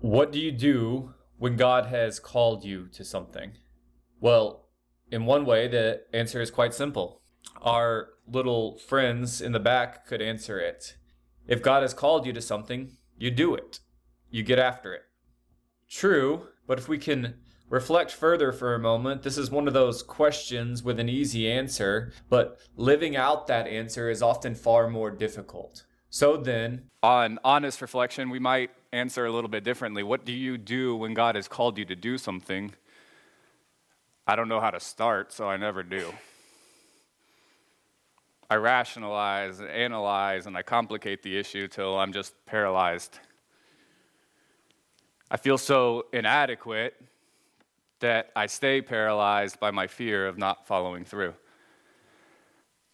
What do you do when God has called you to something? Well, in one way, the answer is quite simple. Our little friends in the back could answer it. If God has called you to something, you do it, you get after it. True, but if we can reflect further for a moment, this is one of those questions with an easy answer, but living out that answer is often far more difficult. So then, On honest reflection, we might answer a little bit differently. What do you do when God has called you to do something? I don't know how to start, so I never do. I rationalize and analyze and I complicate the issue till I'm just paralyzed. I feel so inadequate that I stay paralyzed by my fear of not following through.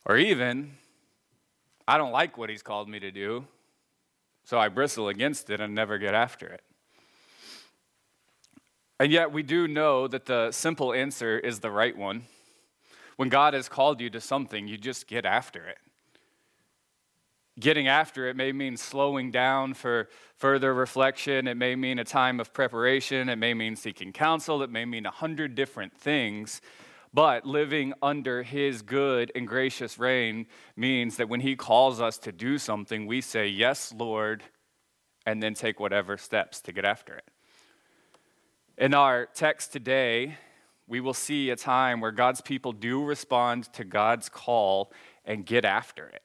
Or even, I don't like what he's called me to do, so I bristle against it and never get after it. And yet, we do know that the simple answer is the right one. When God has called you to something, you just get after it. Getting after it may mean slowing down for further reflection. It may mean a time of preparation. It may mean seeking counsel. It may mean a hundred different things. But living under His good and gracious reign means that when He calls us to do something, we say, Yes, Lord, and then take whatever steps to get after it. In our text today, we will see a time where God's people do respond to God's call and get after it.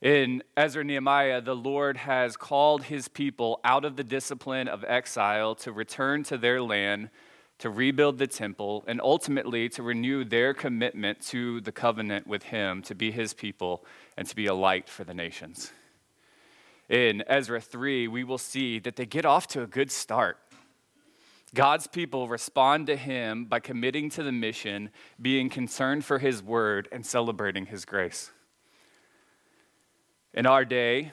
In Ezra Nehemiah, the Lord has called his people out of the discipline of exile to return to their land, to rebuild the temple, and ultimately to renew their commitment to the covenant with him, to be his people, and to be a light for the nations. In Ezra 3, we will see that they get off to a good start. God's people respond to him by committing to the mission, being concerned for his word, and celebrating his grace. In our day,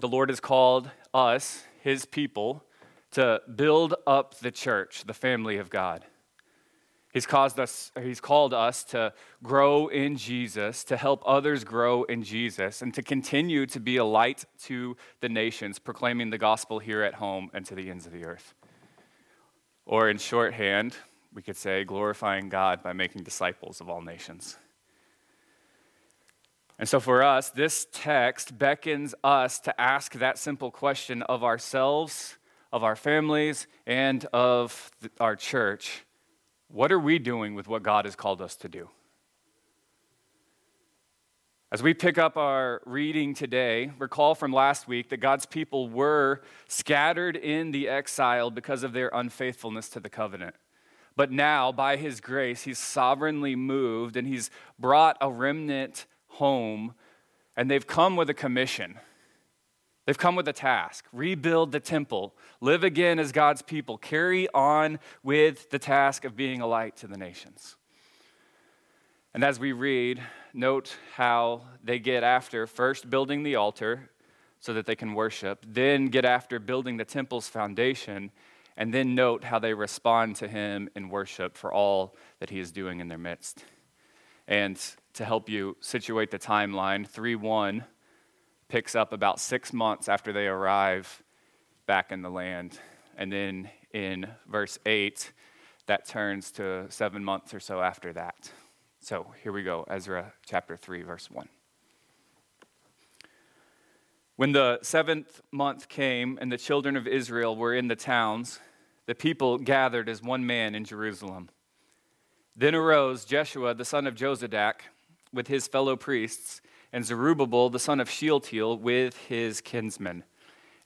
the Lord has called us, his people, to build up the church, the family of God. He's, caused us, he's called us to grow in Jesus, to help others grow in Jesus, and to continue to be a light to the nations, proclaiming the gospel here at home and to the ends of the earth. Or in shorthand, we could say glorifying God by making disciples of all nations. And so for us, this text beckons us to ask that simple question of ourselves, of our families, and of our church What are we doing with what God has called us to do? As we pick up our reading today, recall from last week that God's people were scattered in the exile because of their unfaithfulness to the covenant. But now, by his grace, he's sovereignly moved and he's brought a remnant home, and they've come with a commission. They've come with a task rebuild the temple, live again as God's people, carry on with the task of being a light to the nations. And as we read, note how they get after first building the altar so that they can worship, then get after building the temple's foundation, and then note how they respond to him in worship for all that he is doing in their midst. And to help you situate the timeline, 3 1 picks up about six months after they arrive back in the land. And then in verse 8, that turns to seven months or so after that. So here we go Ezra chapter 3, verse 1. When the seventh month came and the children of Israel were in the towns, the people gathered as one man in Jerusalem. Then arose Jeshua the son of Jozadak with his fellow priests, and Zerubbabel the son of Shealtiel with his kinsmen.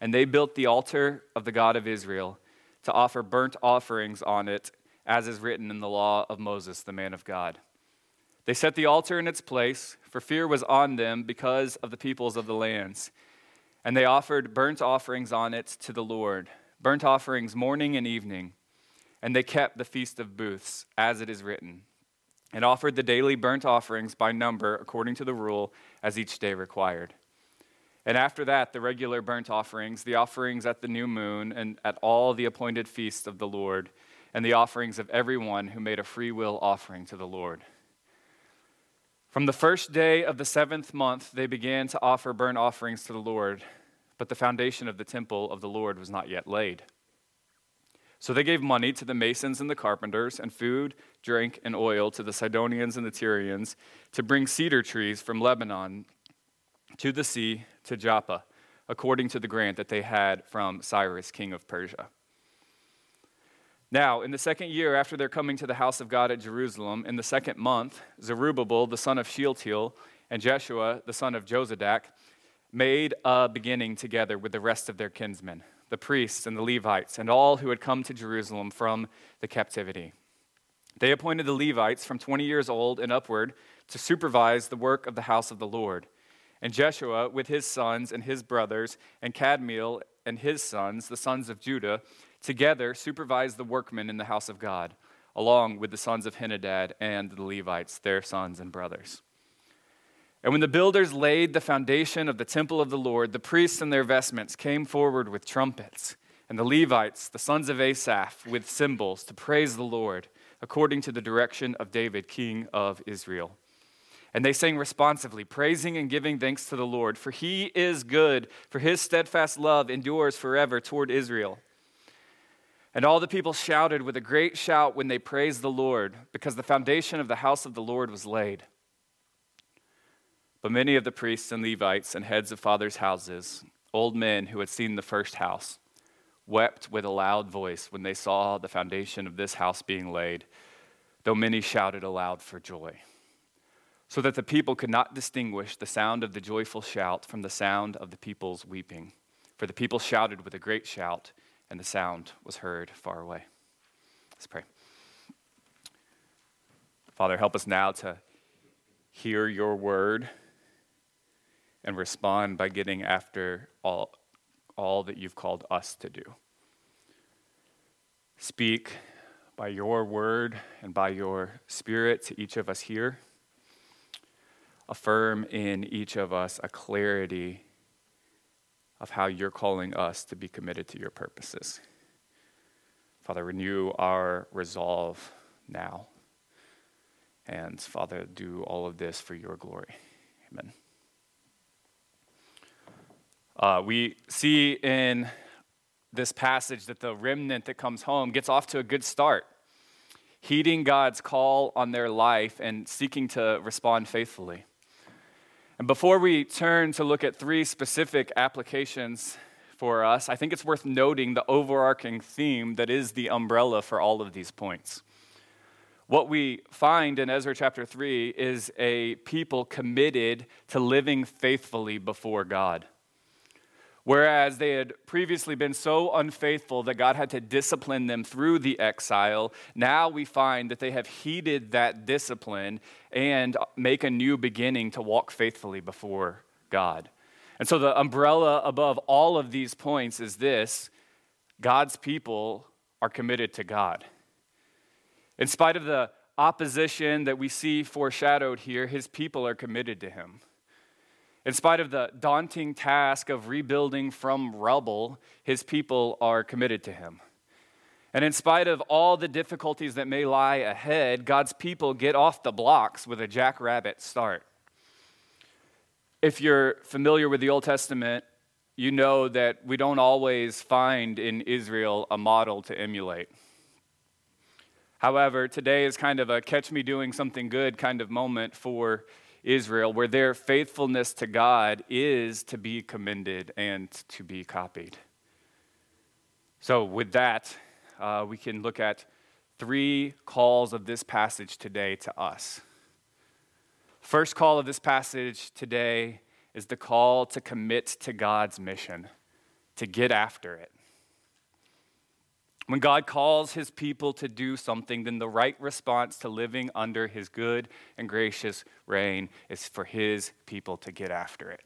And they built the altar of the God of Israel to offer burnt offerings on it, as is written in the law of Moses, the man of God. They set the altar in its place, for fear was on them because of the peoples of the lands. And they offered burnt offerings on it to the Lord, burnt offerings morning and evening. And they kept the feast of booths, as it is written, and offered the daily burnt offerings by number according to the rule as each day required. And after that, the regular burnt offerings, the offerings at the new moon, and at all the appointed feasts of the Lord, and the offerings of everyone who made a free will offering to the Lord. From the first day of the seventh month, they began to offer burnt offerings to the Lord but the foundation of the temple of the Lord was not yet laid. So they gave money to the masons and the carpenters, and food, drink, and oil to the Sidonians and the Tyrians to bring cedar trees from Lebanon to the sea to Joppa, according to the grant that they had from Cyrus, king of Persia. Now, in the second year after their coming to the house of God at Jerusalem, in the second month, Zerubbabel, the son of Shealtiel, and Jeshua, the son of Jozadak, made a beginning together with the rest of their kinsmen, the priests and the Levites, and all who had come to Jerusalem from the captivity. They appointed the Levites from 20 years old and upward to supervise the work of the house of the Lord. And Jeshua, with his sons and his brothers, and Kadmiel and his sons, the sons of Judah, together supervised the workmen in the house of God, along with the sons of Henadad and the Levites, their sons and brothers. And when the builders laid the foundation of the temple of the Lord, the priests in their vestments came forward with trumpets, and the Levites, the sons of Asaph, with cymbals to praise the Lord, according to the direction of David, king of Israel. And they sang responsively, praising and giving thanks to the Lord, for he is good, for his steadfast love endures forever toward Israel. And all the people shouted with a great shout when they praised the Lord, because the foundation of the house of the Lord was laid. But many of the priests and Levites and heads of fathers' houses, old men who had seen the first house, wept with a loud voice when they saw the foundation of this house being laid, though many shouted aloud for joy, so that the people could not distinguish the sound of the joyful shout from the sound of the people's weeping. For the people shouted with a great shout, and the sound was heard far away. Let's pray. Father, help us now to hear your word and respond by getting after all, all that you've called us to do. Speak by your word and by your spirit to each of us here. Affirm in each of us a clarity of how you're calling us to be committed to your purposes. Father, renew our resolve now. And Father, do all of this for your glory. Amen. Uh, we see in this passage that the remnant that comes home gets off to a good start, heeding God's call on their life and seeking to respond faithfully. And before we turn to look at three specific applications for us, I think it's worth noting the overarching theme that is the umbrella for all of these points. What we find in Ezra chapter 3 is a people committed to living faithfully before God. Whereas they had previously been so unfaithful that God had to discipline them through the exile, now we find that they have heeded that discipline and make a new beginning to walk faithfully before God. And so the umbrella above all of these points is this God's people are committed to God. In spite of the opposition that we see foreshadowed here, his people are committed to him. In spite of the daunting task of rebuilding from rubble, his people are committed to him. And in spite of all the difficulties that may lie ahead, God's people get off the blocks with a jackrabbit start. If you're familiar with the Old Testament, you know that we don't always find in Israel a model to emulate. However, today is kind of a catch me doing something good kind of moment for Israel, where their faithfulness to God is to be commended and to be copied. So, with that, uh, we can look at three calls of this passage today to us. First call of this passage today is the call to commit to God's mission, to get after it. When God calls his people to do something, then the right response to living under his good and gracious reign is for his people to get after it.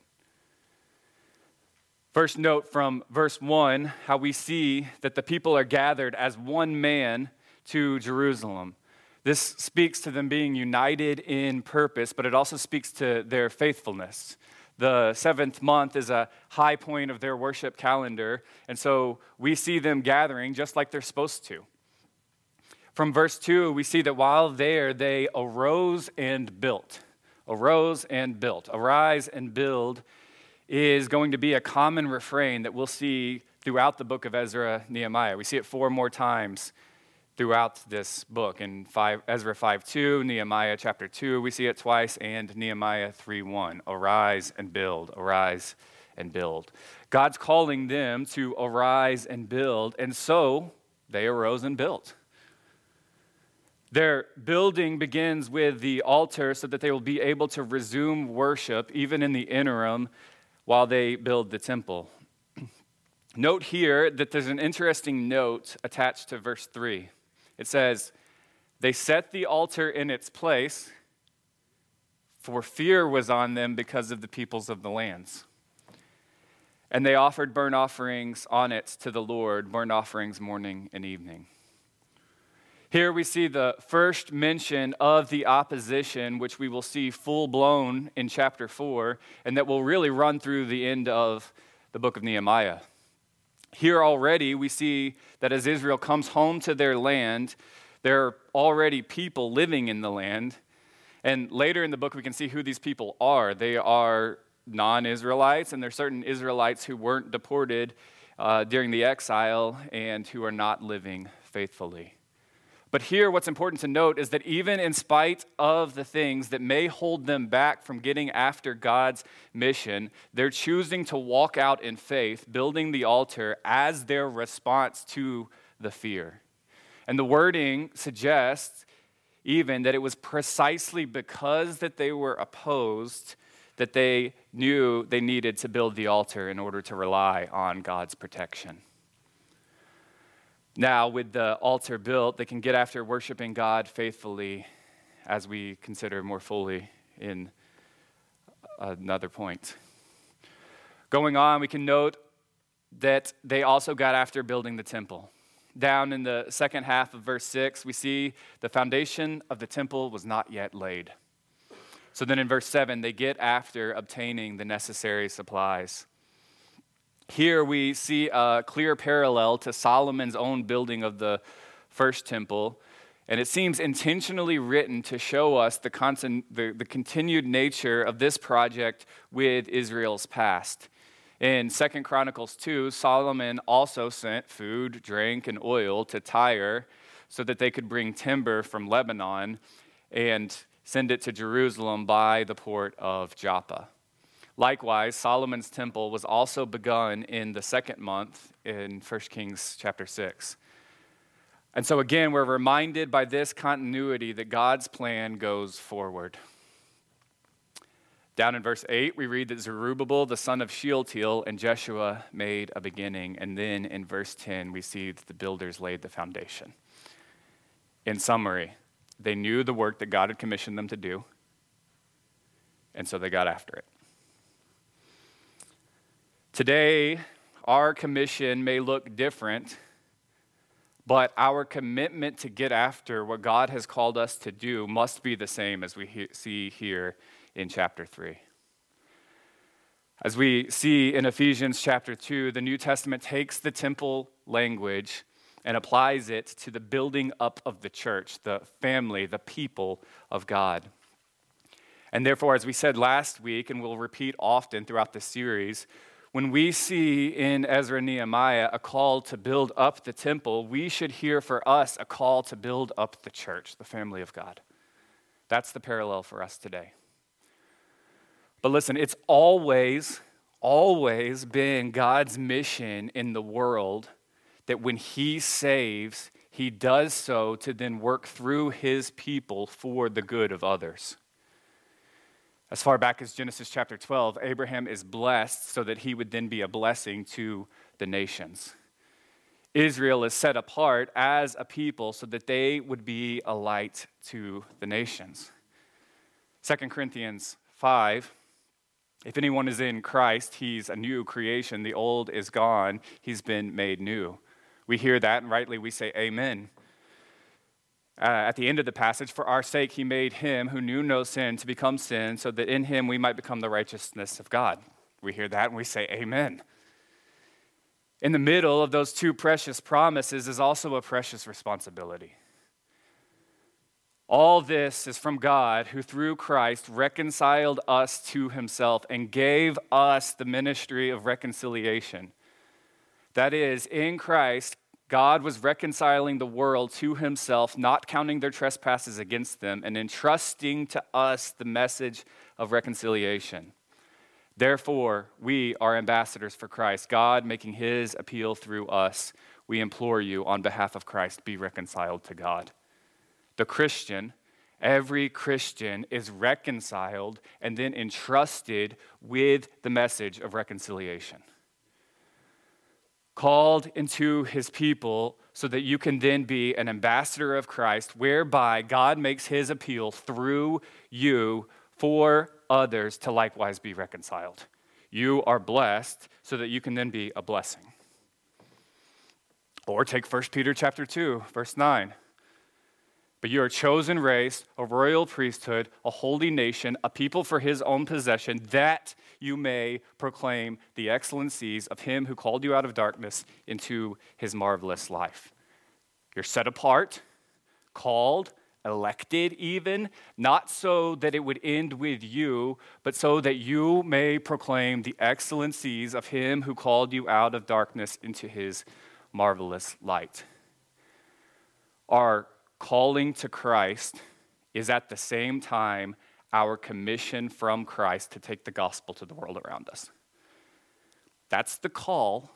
First, note from verse 1 how we see that the people are gathered as one man to Jerusalem. This speaks to them being united in purpose, but it also speaks to their faithfulness. The seventh month is a high point of their worship calendar, and so we see them gathering just like they're supposed to. From verse 2, we see that while there, they arose and built. Arose and built. Arise and build is going to be a common refrain that we'll see throughout the book of Ezra Nehemiah. We see it four more times throughout this book in five, Ezra 5.2, Nehemiah chapter 2, we see it twice, and Nehemiah 3.1, Arise and build, arise and build. God's calling them to arise and build, and so they arose and built. Their building begins with the altar so that they will be able to resume worship even in the interim while they build the temple. Note here that there's an interesting note attached to verse 3. It says, They set the altar in its place, for fear was on them because of the peoples of the lands. And they offered burnt offerings on it to the Lord, burnt offerings morning and evening. Here we see the first mention of the opposition, which we will see full blown in chapter 4, and that will really run through the end of the book of Nehemiah. Here already, we see that as Israel comes home to their land, there are already people living in the land. And later in the book, we can see who these people are. They are non Israelites, and there are certain Israelites who weren't deported uh, during the exile and who are not living faithfully. But here, what's important to note is that even in spite of the things that may hold them back from getting after God's mission, they're choosing to walk out in faith, building the altar as their response to the fear. And the wording suggests even that it was precisely because that they were opposed that they knew they needed to build the altar in order to rely on God's protection. Now, with the altar built, they can get after worshiping God faithfully as we consider more fully in another point. Going on, we can note that they also got after building the temple. Down in the second half of verse 6, we see the foundation of the temple was not yet laid. So then in verse 7, they get after obtaining the necessary supplies. Here we see a clear parallel to Solomon's own building of the first temple. And it seems intentionally written to show us the, constant, the, the continued nature of this project with Israel's past. In Second Chronicles 2, Solomon also sent food, drink, and oil to Tyre so that they could bring timber from Lebanon and send it to Jerusalem by the port of Joppa. Likewise, Solomon's temple was also begun in the second month in 1 Kings chapter 6. And so, again, we're reminded by this continuity that God's plan goes forward. Down in verse 8, we read that Zerubbabel, the son of Shealtiel, and Jeshua made a beginning. And then in verse 10, we see that the builders laid the foundation. In summary, they knew the work that God had commissioned them to do, and so they got after it. Today, our commission may look different, but our commitment to get after what God has called us to do must be the same as we he- see here in chapter 3. As we see in Ephesians chapter 2, the New Testament takes the temple language and applies it to the building up of the church, the family, the people of God. And therefore, as we said last week, and we'll repeat often throughout the series, when we see in Ezra Nehemiah a call to build up the temple, we should hear for us a call to build up the church, the family of God. That's the parallel for us today. But listen, it's always, always been God's mission in the world that when He saves, He does so to then work through His people for the good of others. As far back as Genesis chapter 12, Abraham is blessed so that he would then be a blessing to the nations. Israel is set apart as a people so that they would be a light to the nations. 2 Corinthians 5 If anyone is in Christ, he's a new creation. The old is gone, he's been made new. We hear that, and rightly we say, Amen uh, at the end of the passage, for our sake he made him who knew no sin to become sin, so that in him we might become the righteousness of God. We hear that and we say, Amen. In the middle of those two precious promises is also a precious responsibility. All this is from God, who through Christ reconciled us to himself and gave us the ministry of reconciliation. That is, in Christ, God was reconciling the world to himself, not counting their trespasses against them, and entrusting to us the message of reconciliation. Therefore, we are ambassadors for Christ, God making his appeal through us. We implore you, on behalf of Christ, be reconciled to God. The Christian, every Christian, is reconciled and then entrusted with the message of reconciliation. Called into his people so that you can then be an ambassador of Christ, whereby God makes his appeal through you for others to likewise be reconciled. You are blessed so that you can then be a blessing. Or take 1 Peter chapter 2, verse 9. But you are a chosen race, a royal priesthood, a holy nation, a people for his own possession, that you may proclaim the excellencies of him who called you out of darkness into his marvelous life. You're set apart, called, elected, even, not so that it would end with you, but so that you may proclaim the excellencies of him who called you out of darkness into his marvelous light. Our calling to Christ is at the same time our commission from Christ to take the gospel to the world around us. That's the call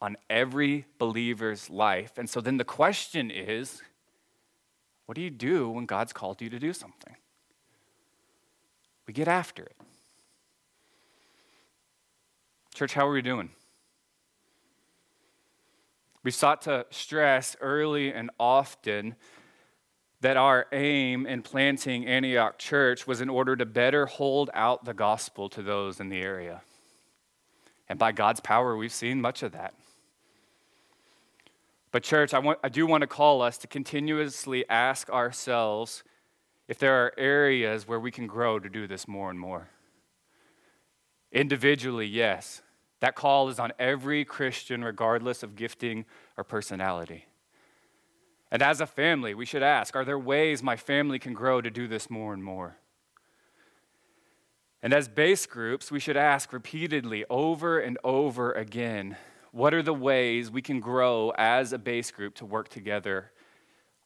on every believer's life. And so then the question is what do you do when God's called you to do something? We get after it. Church, how are we doing? We sought to stress early and often that our aim in planting Antioch Church was in order to better hold out the gospel to those in the area. And by God's power, we've seen much of that. But, church, I, want, I do want to call us to continuously ask ourselves if there are areas where we can grow to do this more and more. Individually, yes. That call is on every Christian, regardless of gifting or personality. And as a family, we should ask are there ways my family can grow to do this more and more? And as base groups, we should ask repeatedly, over and over again, what are the ways we can grow as a base group to work together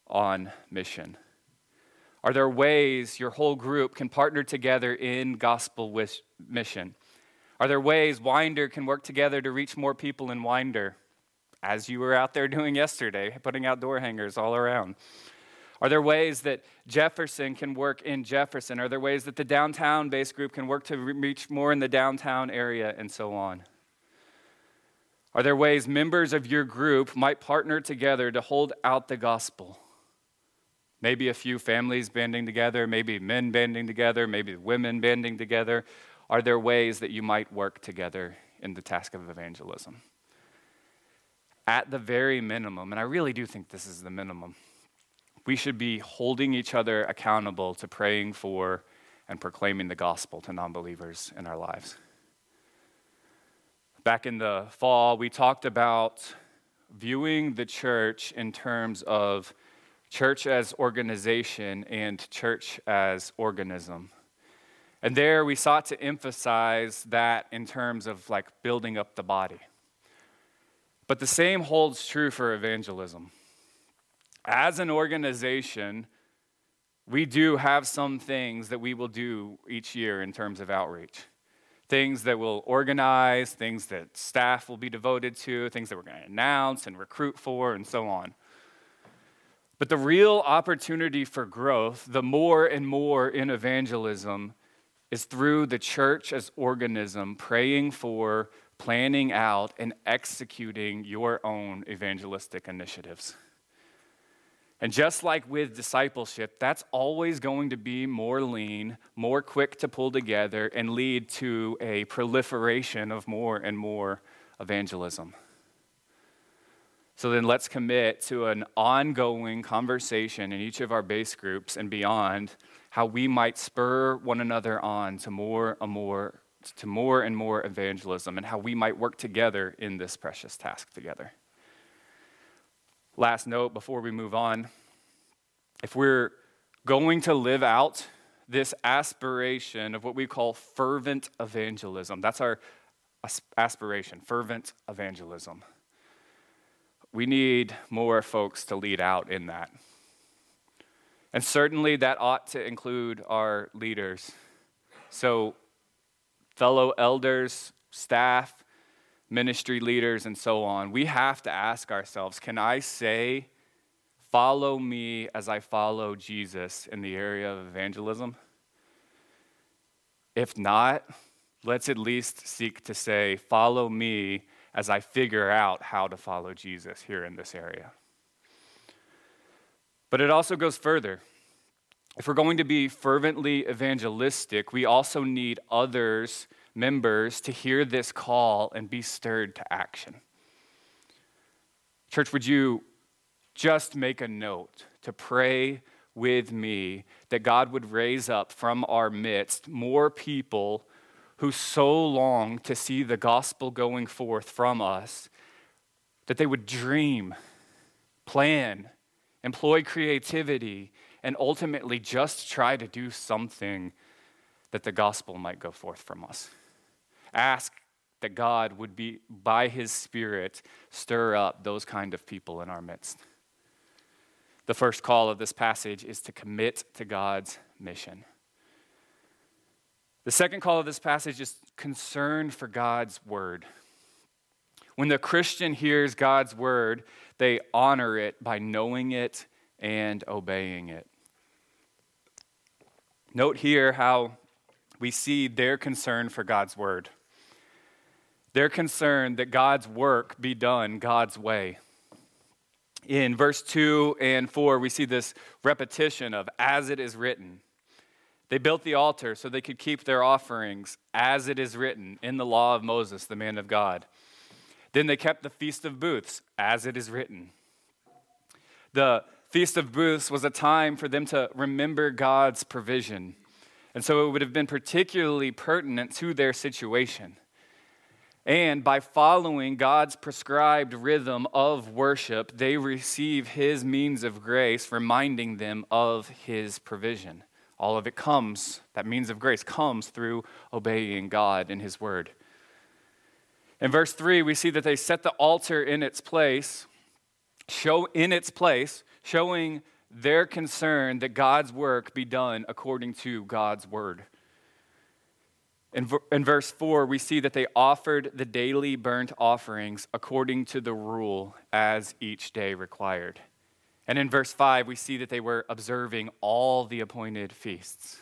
on mission? Are there ways your whole group can partner together in gospel mission? Are there ways Winder can work together to reach more people in Winder, as you were out there doing yesterday, putting out door hangers all around? Are there ways that Jefferson can work in Jefferson? Are there ways that the downtown base group can work to reach more in the downtown area and so on? Are there ways members of your group might partner together to hold out the gospel? Maybe a few families banding together, maybe men banding together, maybe women banding together. Are there ways that you might work together in the task of evangelism? At the very minimum, and I really do think this is the minimum, we should be holding each other accountable to praying for and proclaiming the gospel to non believers in our lives. Back in the fall, we talked about viewing the church in terms of church as organization and church as organism. And there we sought to emphasize that in terms of like building up the body. But the same holds true for evangelism. As an organization, we do have some things that we will do each year in terms of outreach. Things that we'll organize, things that staff will be devoted to, things that we're going to announce and recruit for, and so on. But the real opportunity for growth, the more and more in evangelism, is through the church as organism praying for, planning out, and executing your own evangelistic initiatives. And just like with discipleship, that's always going to be more lean, more quick to pull together, and lead to a proliferation of more and more evangelism. So then let's commit to an ongoing conversation in each of our base groups and beyond how we might spur one another on to more and more to more and more evangelism and how we might work together in this precious task together. Last note before we move on if we're going to live out this aspiration of what we call fervent evangelism. That's our aspiration, fervent evangelism. We need more folks to lead out in that. And certainly that ought to include our leaders. So, fellow elders, staff, ministry leaders, and so on, we have to ask ourselves can I say, follow me as I follow Jesus in the area of evangelism? If not, let's at least seek to say, follow me as I figure out how to follow Jesus here in this area. But it also goes further. If we're going to be fervently evangelistic, we also need others, members, to hear this call and be stirred to action. Church, would you just make a note to pray with me that God would raise up from our midst more people who so long to see the gospel going forth from us that they would dream, plan, employ creativity, and ultimately just try to do something that the gospel might go forth from us. Ask that God would be, by his Spirit, stir up those kind of people in our midst. The first call of this passage is to commit to God's mission. The second call of this passage is concern for God's word. When the Christian hears God's word, they honor it by knowing it and obeying it. Note here how we see their concern for God's word. Their concern that God's work be done God's way. In verse 2 and 4, we see this repetition of as it is written. They built the altar so they could keep their offerings as it is written in the law of Moses, the man of God. Then they kept the Feast of Booths as it is written. The Feast of Booths was a time for them to remember God's provision. And so it would have been particularly pertinent to their situation. And by following God's prescribed rhythm of worship, they receive His means of grace, reminding them of His provision. All of it comes, that means of grace comes through obeying God and His word. In verse 3, we see that they set the altar in its place, show in its place, showing their concern that God's work be done according to God's word. In, in verse 4, we see that they offered the daily burnt offerings according to the rule as each day required. And in verse 5, we see that they were observing all the appointed feasts.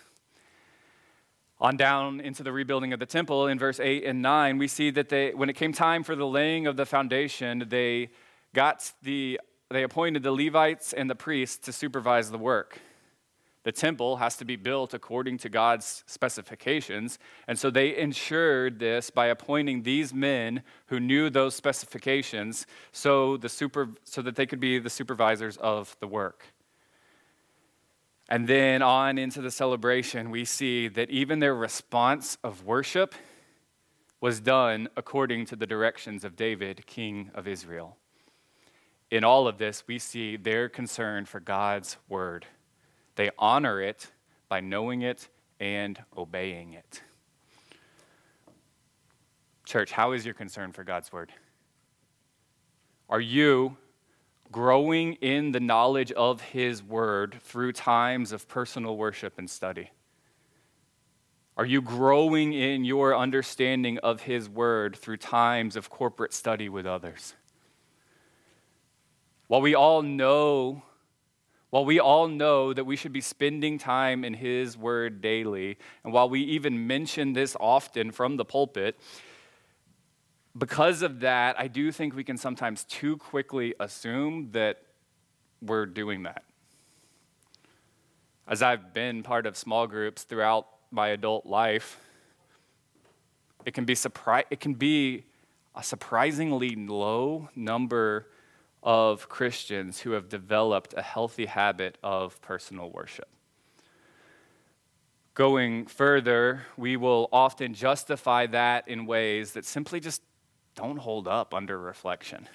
On down into the rebuilding of the temple, in verse 8 and 9, we see that they, when it came time for the laying of the foundation, they got the, they appointed the Levites and the priests to supervise the work. The temple has to be built according to God's specifications. And so they ensured this by appointing these men who knew those specifications so, the super, so that they could be the supervisors of the work. And then on into the celebration, we see that even their response of worship was done according to the directions of David, king of Israel. In all of this, we see their concern for God's word. They honor it by knowing it and obeying it. Church, how is your concern for God's word? Are you growing in the knowledge of His word through times of personal worship and study? Are you growing in your understanding of His word through times of corporate study with others? While we all know while we all know that we should be spending time in His Word daily, and while we even mention this often from the pulpit, because of that, I do think we can sometimes too quickly assume that we're doing that. As I've been part of small groups throughout my adult life, it can be, surpri- it can be a surprisingly low number of Christians who have developed a healthy habit of personal worship. Going further, we will often justify that in ways that simply just don't hold up under reflection.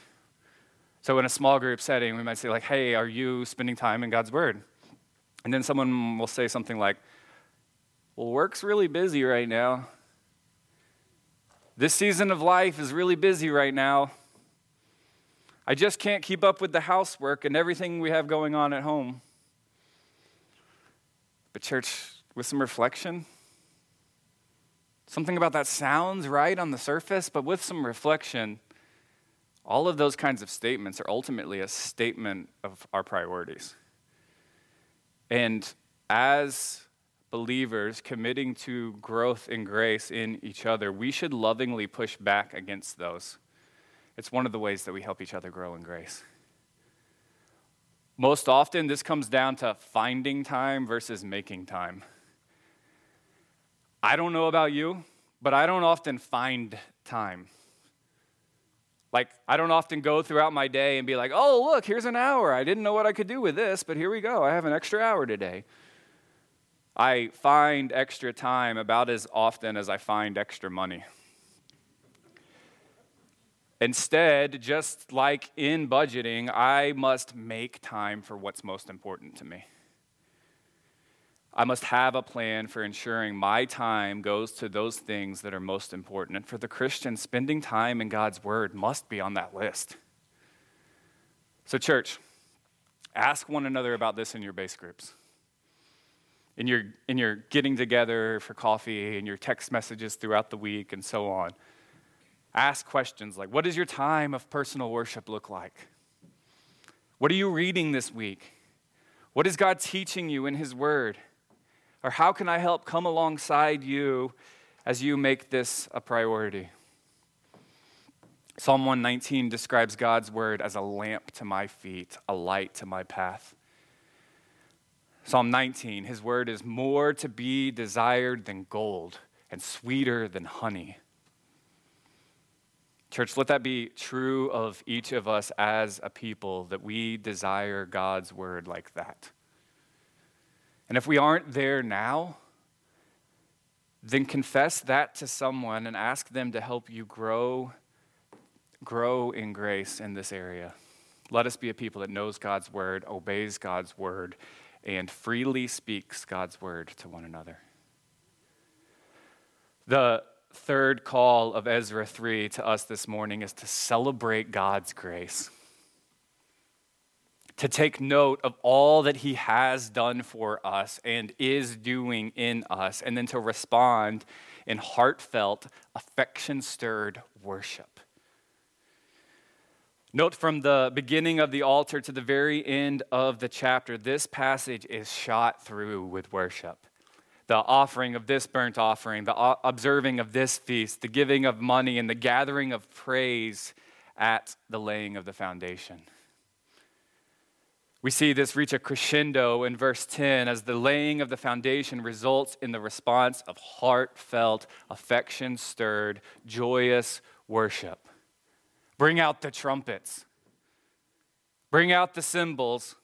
So, in a small group setting, we might say, like, hey, are you spending time in God's Word? And then someone will say something like, Well, work's really busy right now. This season of life is really busy right now. I just can't keep up with the housework and everything we have going on at home. But, church, with some reflection, something about that sounds right on the surface, but with some reflection, all of those kinds of statements are ultimately a statement of our priorities. And as believers committing to growth in grace in each other, we should lovingly push back against those. It's one of the ways that we help each other grow in grace. Most often, this comes down to finding time versus making time. I don't know about you, but I don't often find time. Like, I don't often go throughout my day and be like, oh, look, here's an hour. I didn't know what I could do with this, but here we go. I have an extra hour today. I find extra time about as often as I find extra money. Instead, just like in budgeting, I must make time for what's most important to me. I must have a plan for ensuring my time goes to those things that are most important. And for the Christian, spending time in God's Word must be on that list. So, church, ask one another about this in your base groups. In your, in your getting together for coffee, in your text messages throughout the week, and so on. Ask questions like What does your time of personal worship look like? What are you reading this week? What is God teaching you in His Word? Or how can I help come alongside you as you make this a priority? Psalm 119 describes God's Word as a lamp to my feet, a light to my path. Psalm 19, His Word is more to be desired than gold and sweeter than honey Church, let that be true of each of us as a people that we desire God's word like that. And if we aren't there now, then confess that to someone and ask them to help you grow grow in grace in this area. Let us be a people that knows God's word, obeys God's word, and freely speaks God's word to one another. The third call of Ezra 3 to us this morning is to celebrate God's grace. To take note of all that He has done for us and is doing in us, and then to respond in heartfelt, affection stirred worship. Note from the beginning of the altar to the very end of the chapter, this passage is shot through with worship the offering of this burnt offering, the observing of this feast, the giving of money, and the gathering of praise at the laying of the foundation. We see this reach a crescendo in verse 10 as the laying of the foundation results in the response of heartfelt, affection stirred, joyous worship. Bring out the trumpets, bring out the cymbals.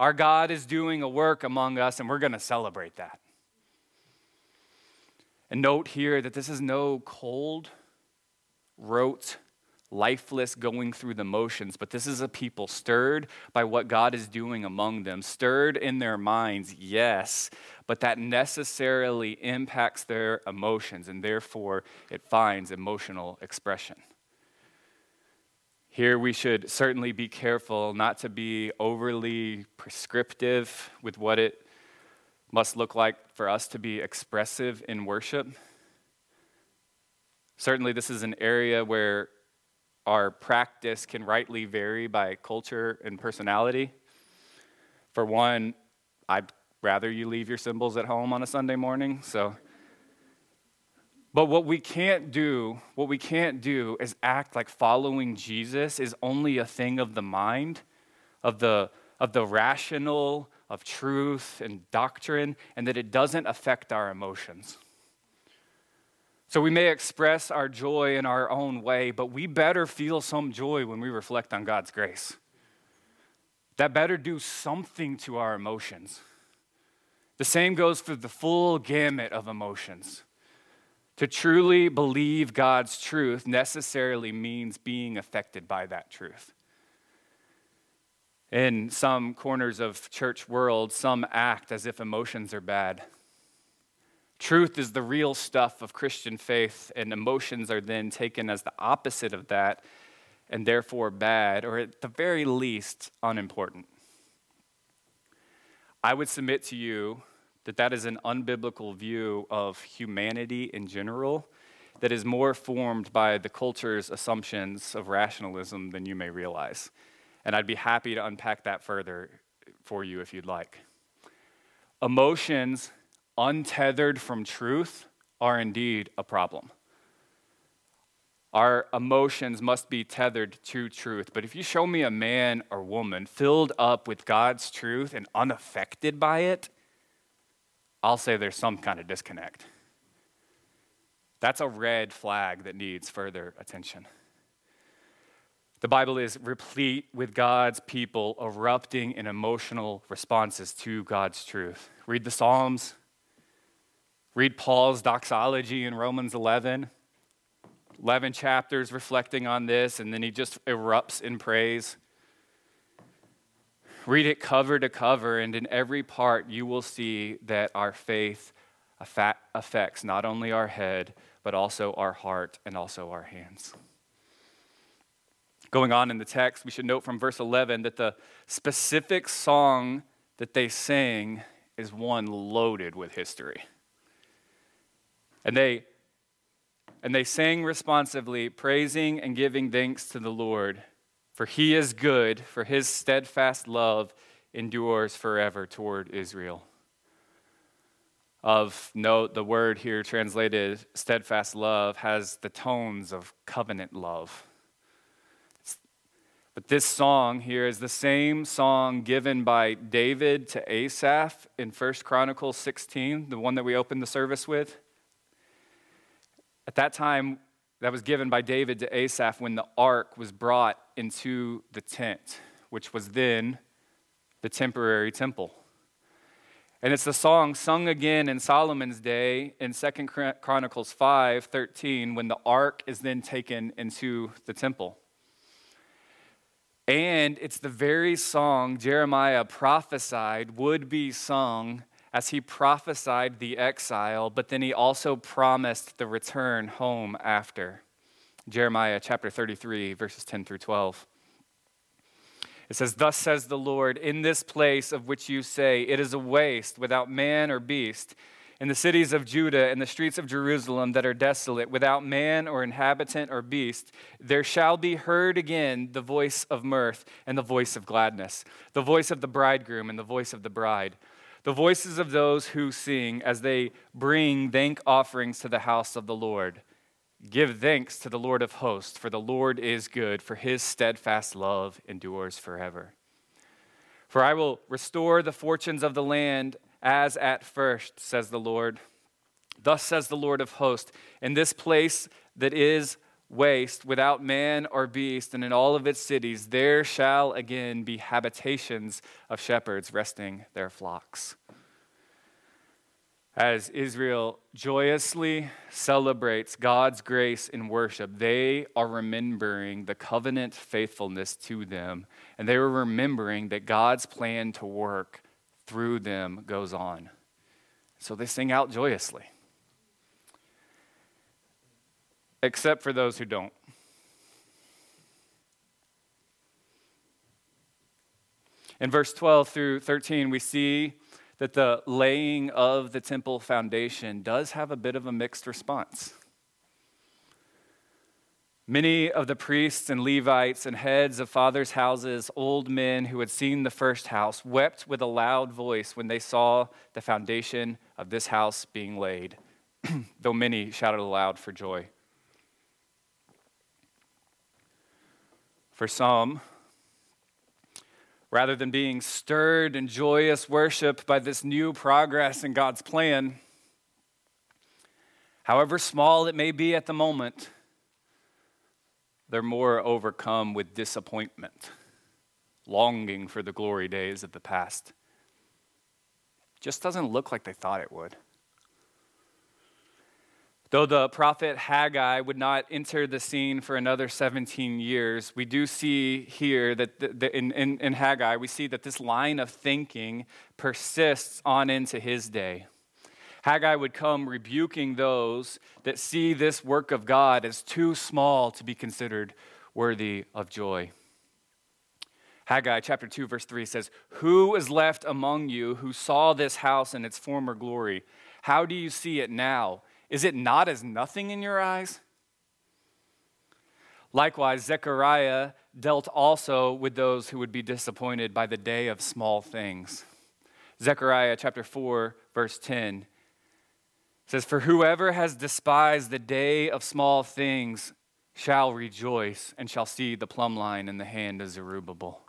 Our God is doing a work among us, and we're going to celebrate that. And note here that this is no cold, rote, lifeless going through the motions, but this is a people stirred by what God is doing among them, stirred in their minds, yes, but that necessarily impacts their emotions, and therefore it finds emotional expression. Here we should certainly be careful not to be overly prescriptive with what it must look like for us to be expressive in worship. Certainly, this is an area where our practice can rightly vary by culture and personality. For one, I'd rather you leave your cymbals at home on a Sunday morning, so. But what we can't do, what we can't do is act like following Jesus is only a thing of the mind, of the, of the rational, of truth and doctrine, and that it doesn't affect our emotions. So we may express our joy in our own way, but we better feel some joy when we reflect on God's grace. That better do something to our emotions. The same goes for the full gamut of emotions. To truly believe God's truth necessarily means being affected by that truth. In some corners of church world, some act as if emotions are bad. Truth is the real stuff of Christian faith, and emotions are then taken as the opposite of that and therefore bad, or at the very least, unimportant. I would submit to you that that is an unbiblical view of humanity in general that is more formed by the culture's assumptions of rationalism than you may realize. And I'd be happy to unpack that further for you if you'd like. Emotions untethered from truth are indeed a problem. Our emotions must be tethered to truth. But if you show me a man or woman filled up with God's truth and unaffected by it, I'll say there's some kind of disconnect. That's a red flag that needs further attention. The Bible is replete with God's people erupting in emotional responses to God's truth. Read the Psalms, read Paul's doxology in Romans 11. 11 chapters reflecting on this, and then he just erupts in praise. Read it cover to cover, and in every part, you will see that our faith affects not only our head, but also our heart and also our hands. Going on in the text, we should note from verse 11 that the specific song that they sing is one loaded with history. And they and they sang responsively, praising and giving thanks to the Lord, for he is good, for his steadfast love endures forever toward Israel. Of note, the word here translated steadfast love has the tones of covenant love. But this song here is the same song given by David to Asaph in 1 Chronicles 16, the one that we opened the service with. At that time, that was given by David to Asaph when the ark was brought into the tent, which was then the temporary temple. And it's the song sung again in Solomon's day in 2 Chronicles 5 13, when the ark is then taken into the temple. And it's the very song Jeremiah prophesied would be sung as he prophesied the exile, but then he also promised the return home after. Jeremiah chapter 33, verses 10 through 12. It says, Thus says the Lord, in this place of which you say, It is a waste without man or beast, in the cities of Judah and the streets of Jerusalem that are desolate, without man or inhabitant or beast, there shall be heard again the voice of mirth and the voice of gladness, the voice of the bridegroom and the voice of the bride the voices of those who sing as they bring thank offerings to the house of the Lord. Give thanks to the Lord of hosts, for the Lord is good, for his steadfast love endures forever. For I will restore the fortunes of the land as at first, says the Lord. Thus says the Lord of hosts, in this place that is waste without man or beast, and in all of its cities there shall again be habitations of shepherds resting their flocks. As Israel joyously celebrates God's grace in worship, they are remembering the covenant faithfulness to them, and they are remembering that God's plan to work through them goes on. So they sing out joyously except for those who don't. In verse 12 through 13, we see that the laying of the temple foundation does have a bit of a mixed response. Many of the priests and Levites and heads of fathers' houses, old men who had seen the first house, wept with a loud voice when they saw the foundation of this house being laid, though many shouted aloud for joy. For some, rather than being stirred in joyous worship by this new progress in God's plan, however small it may be at the moment, they're more overcome with disappointment, longing for the glory days of the past. Just doesn't look like they thought it would. Though the prophet Haggai would not enter the scene for another 17 years, we do see here that the, the, in, in, in Haggai, we see that this line of thinking persists on into his day. Haggai would come rebuking those that see this work of God as too small to be considered worthy of joy. Haggai chapter 2, verse 3 says, Who is left among you who saw this house in its former glory? How do you see it now? Is it not as nothing in your eyes? Likewise, Zechariah dealt also with those who would be disappointed by the day of small things. Zechariah chapter 4, verse 10 says, For whoever has despised the day of small things shall rejoice and shall see the plumb line in the hand of Zerubbabel.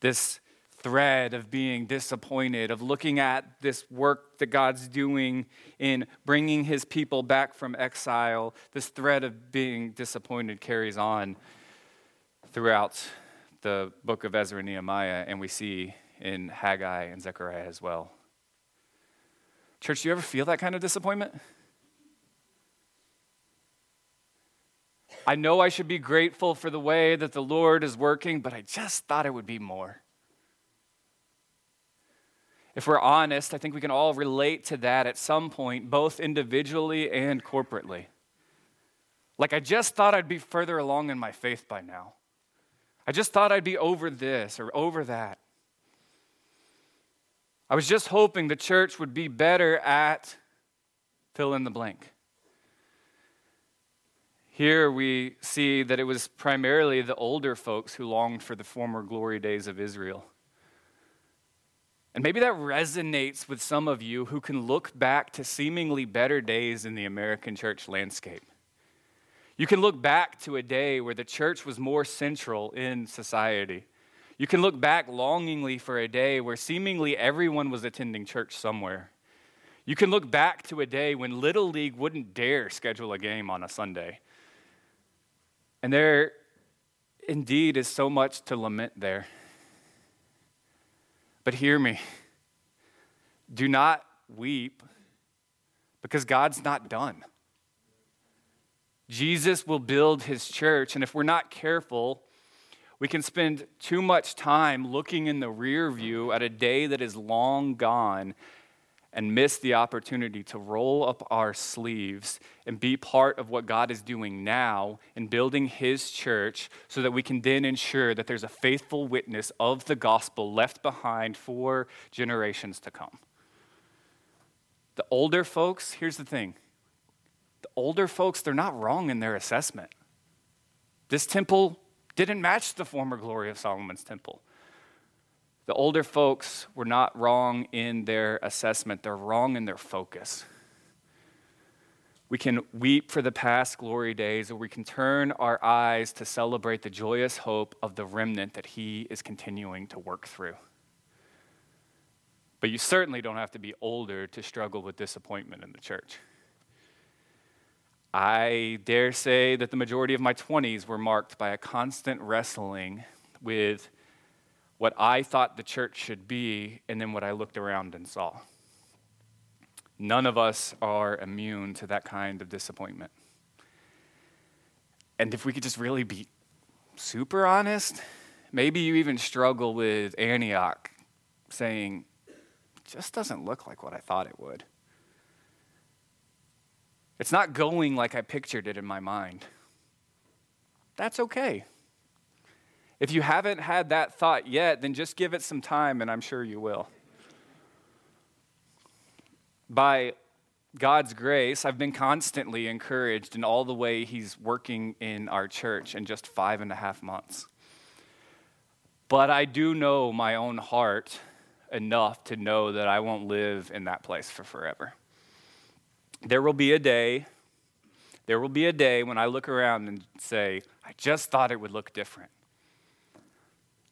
This thread of being disappointed, of looking at this work that God's doing in bringing his people back from exile, this thread of being disappointed carries on throughout the book of Ezra and Nehemiah, and we see in Haggai and Zechariah as well. Church, do you ever feel that kind of disappointment? I know I should be grateful for the way that the Lord is working, but I just thought it would be more. If we're honest, I think we can all relate to that at some point, both individually and corporately. Like, I just thought I'd be further along in my faith by now. I just thought I'd be over this or over that. I was just hoping the church would be better at fill in the blank. Here we see that it was primarily the older folks who longed for the former glory days of Israel. And maybe that resonates with some of you who can look back to seemingly better days in the American church landscape. You can look back to a day where the church was more central in society. You can look back longingly for a day where seemingly everyone was attending church somewhere. You can look back to a day when Little League wouldn't dare schedule a game on a Sunday. And there indeed is so much to lament there. But hear me. Do not weep because God's not done. Jesus will build his church, and if we're not careful, we can spend too much time looking in the rear view at a day that is long gone and miss the opportunity to roll up our sleeves and be part of what God is doing now in building His church so that we can then ensure that there's a faithful witness of the gospel left behind for generations to come. The older folks, here's the thing the older folks, they're not wrong in their assessment. This temple didn't match the former glory of Solomon's temple. The older folks were not wrong in their assessment, they're wrong in their focus. We can weep for the past glory days, or we can turn our eyes to celebrate the joyous hope of the remnant that He is continuing to work through. But you certainly don't have to be older to struggle with disappointment in the church. I dare say that the majority of my 20s were marked by a constant wrestling with what I thought the church should be and then what I looked around and saw. None of us are immune to that kind of disappointment. And if we could just really be super honest, maybe you even struggle with Antioch saying, just doesn't look like what I thought it would. It's not going like I pictured it in my mind. That's okay. If you haven't had that thought yet, then just give it some time, and I'm sure you will. By God's grace, I've been constantly encouraged in all the way He's working in our church in just five and a half months. But I do know my own heart enough to know that I won't live in that place for forever. There will be a day, there will be a day when I look around and say, I just thought it would look different.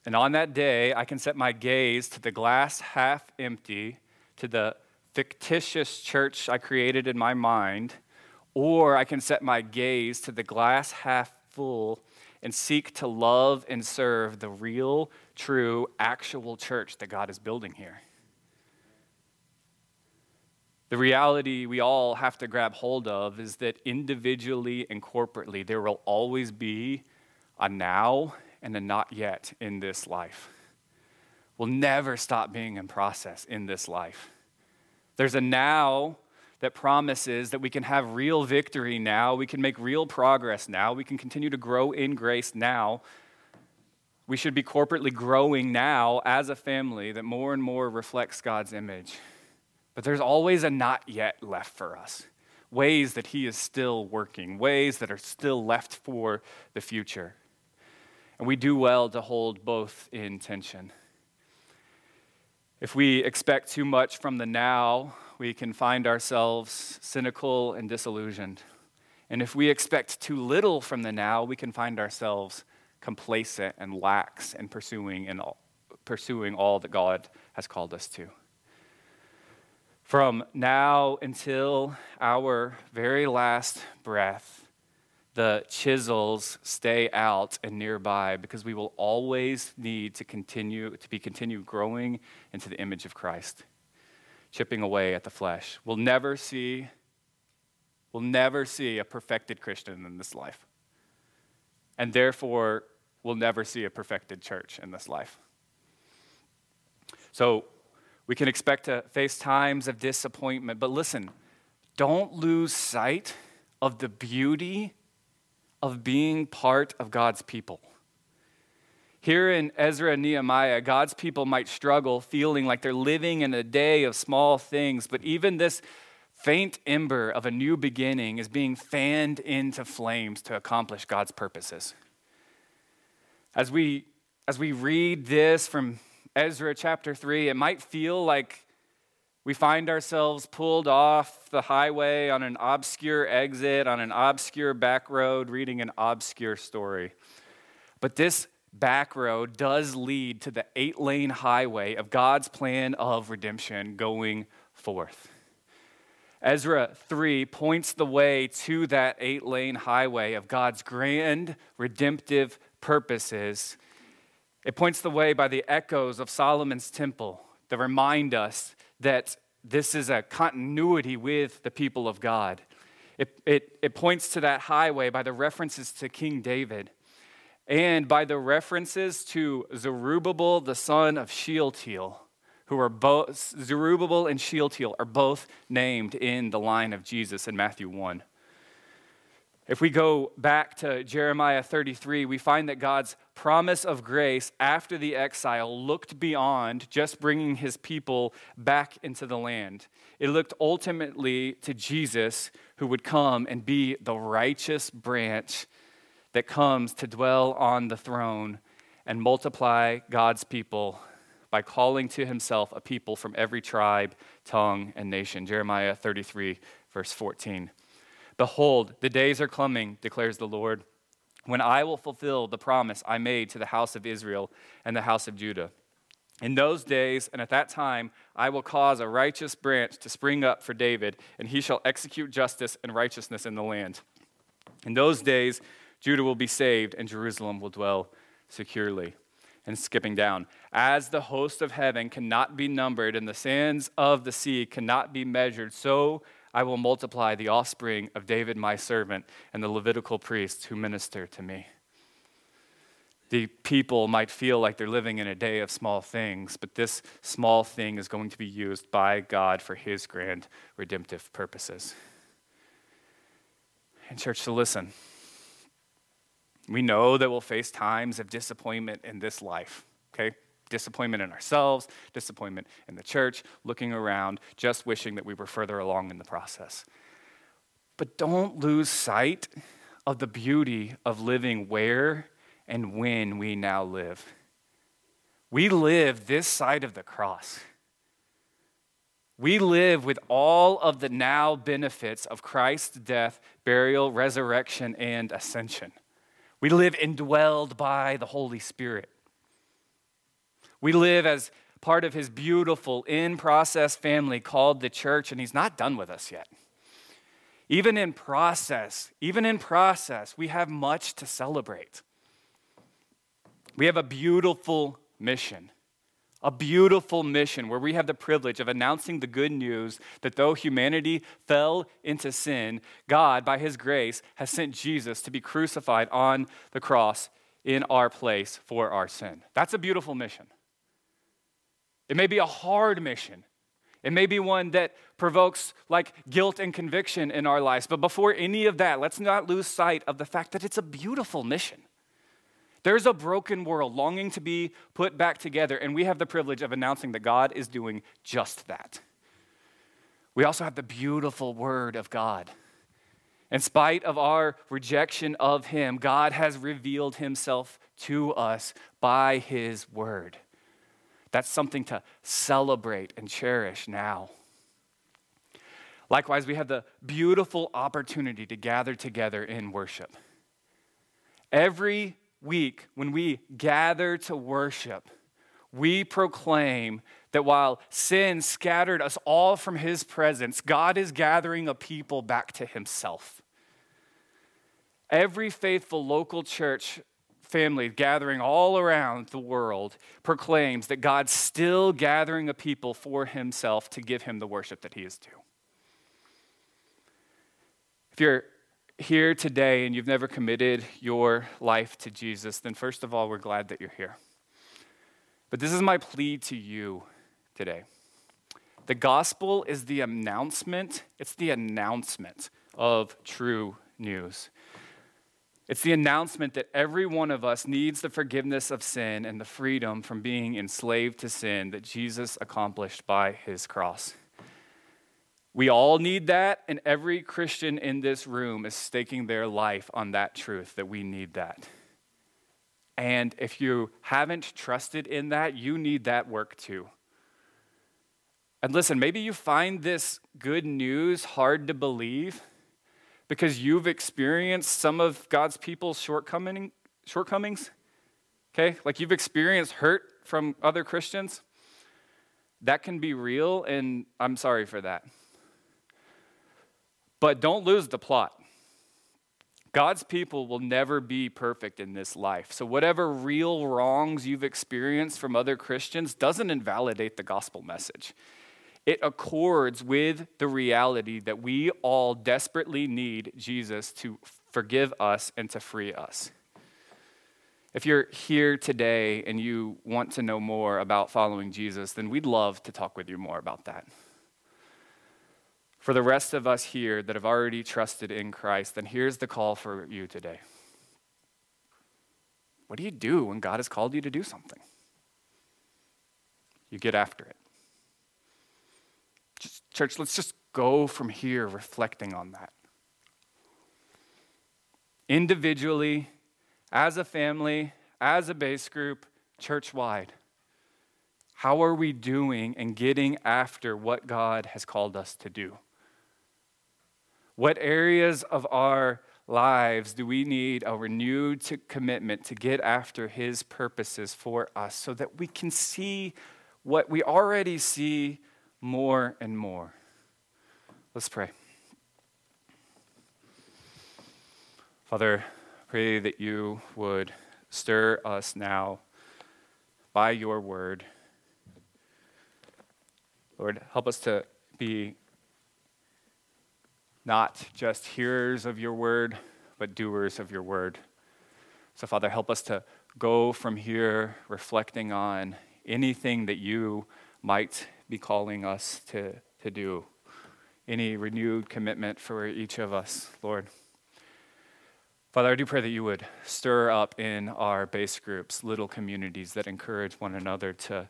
And on that day, I can set my gaze to the glass half empty, to the fictitious church I created in my mind, or I can set my gaze to the glass half full and seek to love and serve the real, true, actual church that God is building here. The reality we all have to grab hold of is that individually and corporately, there will always be a now and a not yet in this life. We'll never stop being in process in this life. There's a now that promises that we can have real victory now, we can make real progress now, we can continue to grow in grace now. We should be corporately growing now as a family that more and more reflects God's image. But there's always a not yet left for us. Ways that He is still working, ways that are still left for the future. And we do well to hold both in tension. If we expect too much from the now, we can find ourselves cynical and disillusioned. And if we expect too little from the now, we can find ourselves complacent and lax in pursuing, and all, pursuing all that God has called us to. From now until our very last breath, the chisels stay out and nearby because we will always need to continue to be continue growing into the image of Christ, chipping away at the flesh. We'll never see we'll never see a perfected Christian in this life. And therefore, we'll never see a perfected church in this life. So, we can expect to face times of disappointment, but listen, don't lose sight of the beauty of being part of God's people. Here in Ezra and Nehemiah, God's people might struggle feeling like they're living in a day of small things, but even this faint ember of a new beginning is being fanned into flames to accomplish God's purposes. As we, as we read this from Ezra chapter 3, it might feel like we find ourselves pulled off the highway on an obscure exit, on an obscure back road, reading an obscure story. But this back road does lead to the eight lane highway of God's plan of redemption going forth. Ezra 3 points the way to that eight lane highway of God's grand redemptive purposes it points the way by the echoes of Solomon's temple that remind us that this is a continuity with the people of God. It, it, it points to that highway by the references to King David and by the references to Zerubbabel, the son of Shealtiel, who are both, Zerubbabel and Shealtiel are both named in the line of Jesus in Matthew 1. If we go back to Jeremiah 33, we find that God's promise of grace after the exile looked beyond just bringing his people back into the land. It looked ultimately to Jesus, who would come and be the righteous branch that comes to dwell on the throne and multiply God's people by calling to himself a people from every tribe, tongue, and nation. Jeremiah 33, verse 14. Behold, the days are coming, declares the Lord, when I will fulfill the promise I made to the house of Israel and the house of Judah. In those days and at that time, I will cause a righteous branch to spring up for David, and he shall execute justice and righteousness in the land. In those days, Judah will be saved, and Jerusalem will dwell securely. And skipping down, as the host of heaven cannot be numbered, and the sands of the sea cannot be measured, so I will multiply the offspring of David, my servant, and the Levitical priests who minister to me. The people might feel like they're living in a day of small things, but this small thing is going to be used by God for his grand redemptive purposes. And, church, to listen. We know that we'll face times of disappointment in this life, okay? Disappointment in ourselves, disappointment in the church, looking around, just wishing that we were further along in the process. But don't lose sight of the beauty of living where and when we now live. We live this side of the cross. We live with all of the now benefits of Christ's death, burial, resurrection, and ascension. We live indwelled by the Holy Spirit. We live as part of his beautiful, in process family called the church, and he's not done with us yet. Even in process, even in process, we have much to celebrate. We have a beautiful mission. a beautiful mission where we have the privilege of announcing the good news that though humanity fell into sin, God, by his grace, has sent Jesus to be crucified on the cross in our place for our sin. That's a beautiful mission. It may be a hard mission. It may be one that provokes like guilt and conviction in our lives. But before any of that, let's not lose sight of the fact that it's a beautiful mission. There's a broken world longing to be put back together, and we have the privilege of announcing that God is doing just that. We also have the beautiful Word of God. In spite of our rejection of Him, God has revealed Himself to us by His Word. That's something to celebrate and cherish now. Likewise, we have the beautiful opportunity to gather together in worship. Every week, when we gather to worship, we proclaim that while sin scattered us all from his presence, God is gathering a people back to himself. Every faithful local church family gathering all around the world proclaims that God's still gathering a people for himself to give him the worship that he is due. If you're here today and you've never committed your life to Jesus, then first of all, we're glad that you're here. But this is my plea to you today. The gospel is the announcement, it's the announcement of true news. It's the announcement that every one of us needs the forgiveness of sin and the freedom from being enslaved to sin that Jesus accomplished by his cross. We all need that, and every Christian in this room is staking their life on that truth that we need that. And if you haven't trusted in that, you need that work too. And listen, maybe you find this good news hard to believe because you've experienced some of God's people's shortcoming, shortcomings. Okay? Like you've experienced hurt from other Christians. That can be real, and I'm sorry for that. But don't lose the plot. God's people will never be perfect in this life. So, whatever real wrongs you've experienced from other Christians doesn't invalidate the gospel message. It accords with the reality that we all desperately need Jesus to forgive us and to free us. If you're here today and you want to know more about following Jesus, then we'd love to talk with you more about that. For the rest of us here that have already trusted in Christ, then here's the call for you today. What do you do when God has called you to do something? You get after it. Church, let's just go from here reflecting on that. Individually, as a family, as a base group, church wide. How are we doing and getting after what God has called us to do? What areas of our lives do we need a renewed commitment to get after His purposes for us so that we can see what we already see more and more? Let's pray. Father, pray that you would stir us now by your word. Lord, help us to be not just hearers of your word, but doers of your word. So, Father, help us to go from here reflecting on anything that you might be calling us to, to do, any renewed commitment for each of us, Lord. Father, I do pray that you would stir up in our base groups little communities that encourage one another to,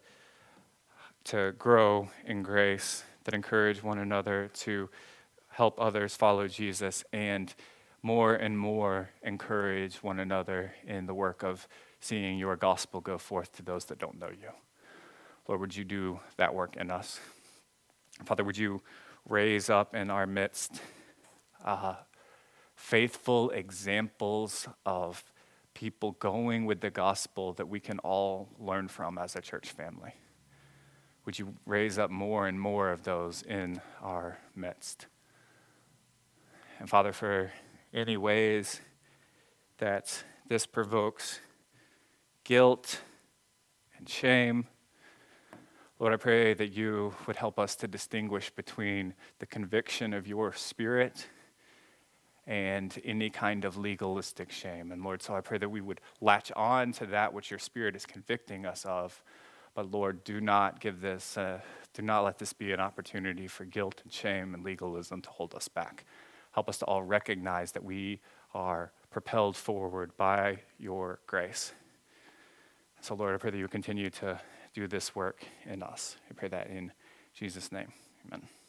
to grow in grace, that encourage one another to help others follow Jesus and more and more encourage one another in the work of seeing your gospel go forth to those that don't know you. Lord, would you do that work in us? Father, would you raise up in our midst uh, faithful examples of people going with the gospel that we can all learn from as a church family? Would you raise up more and more of those in our midst? And Father, for any ways that this provokes guilt and shame, Lord, I pray that you would help us to distinguish between the conviction of your spirit and any kind of legalistic shame. And Lord, so I pray that we would latch on to that which your spirit is convicting us of. But Lord, do not give this, uh, do not let this be an opportunity for guilt and shame and legalism to hold us back. Help us to all recognize that we are propelled forward by your grace. So, Lord, I pray that you continue to do this work in us. I pray that in Jesus' name. Amen.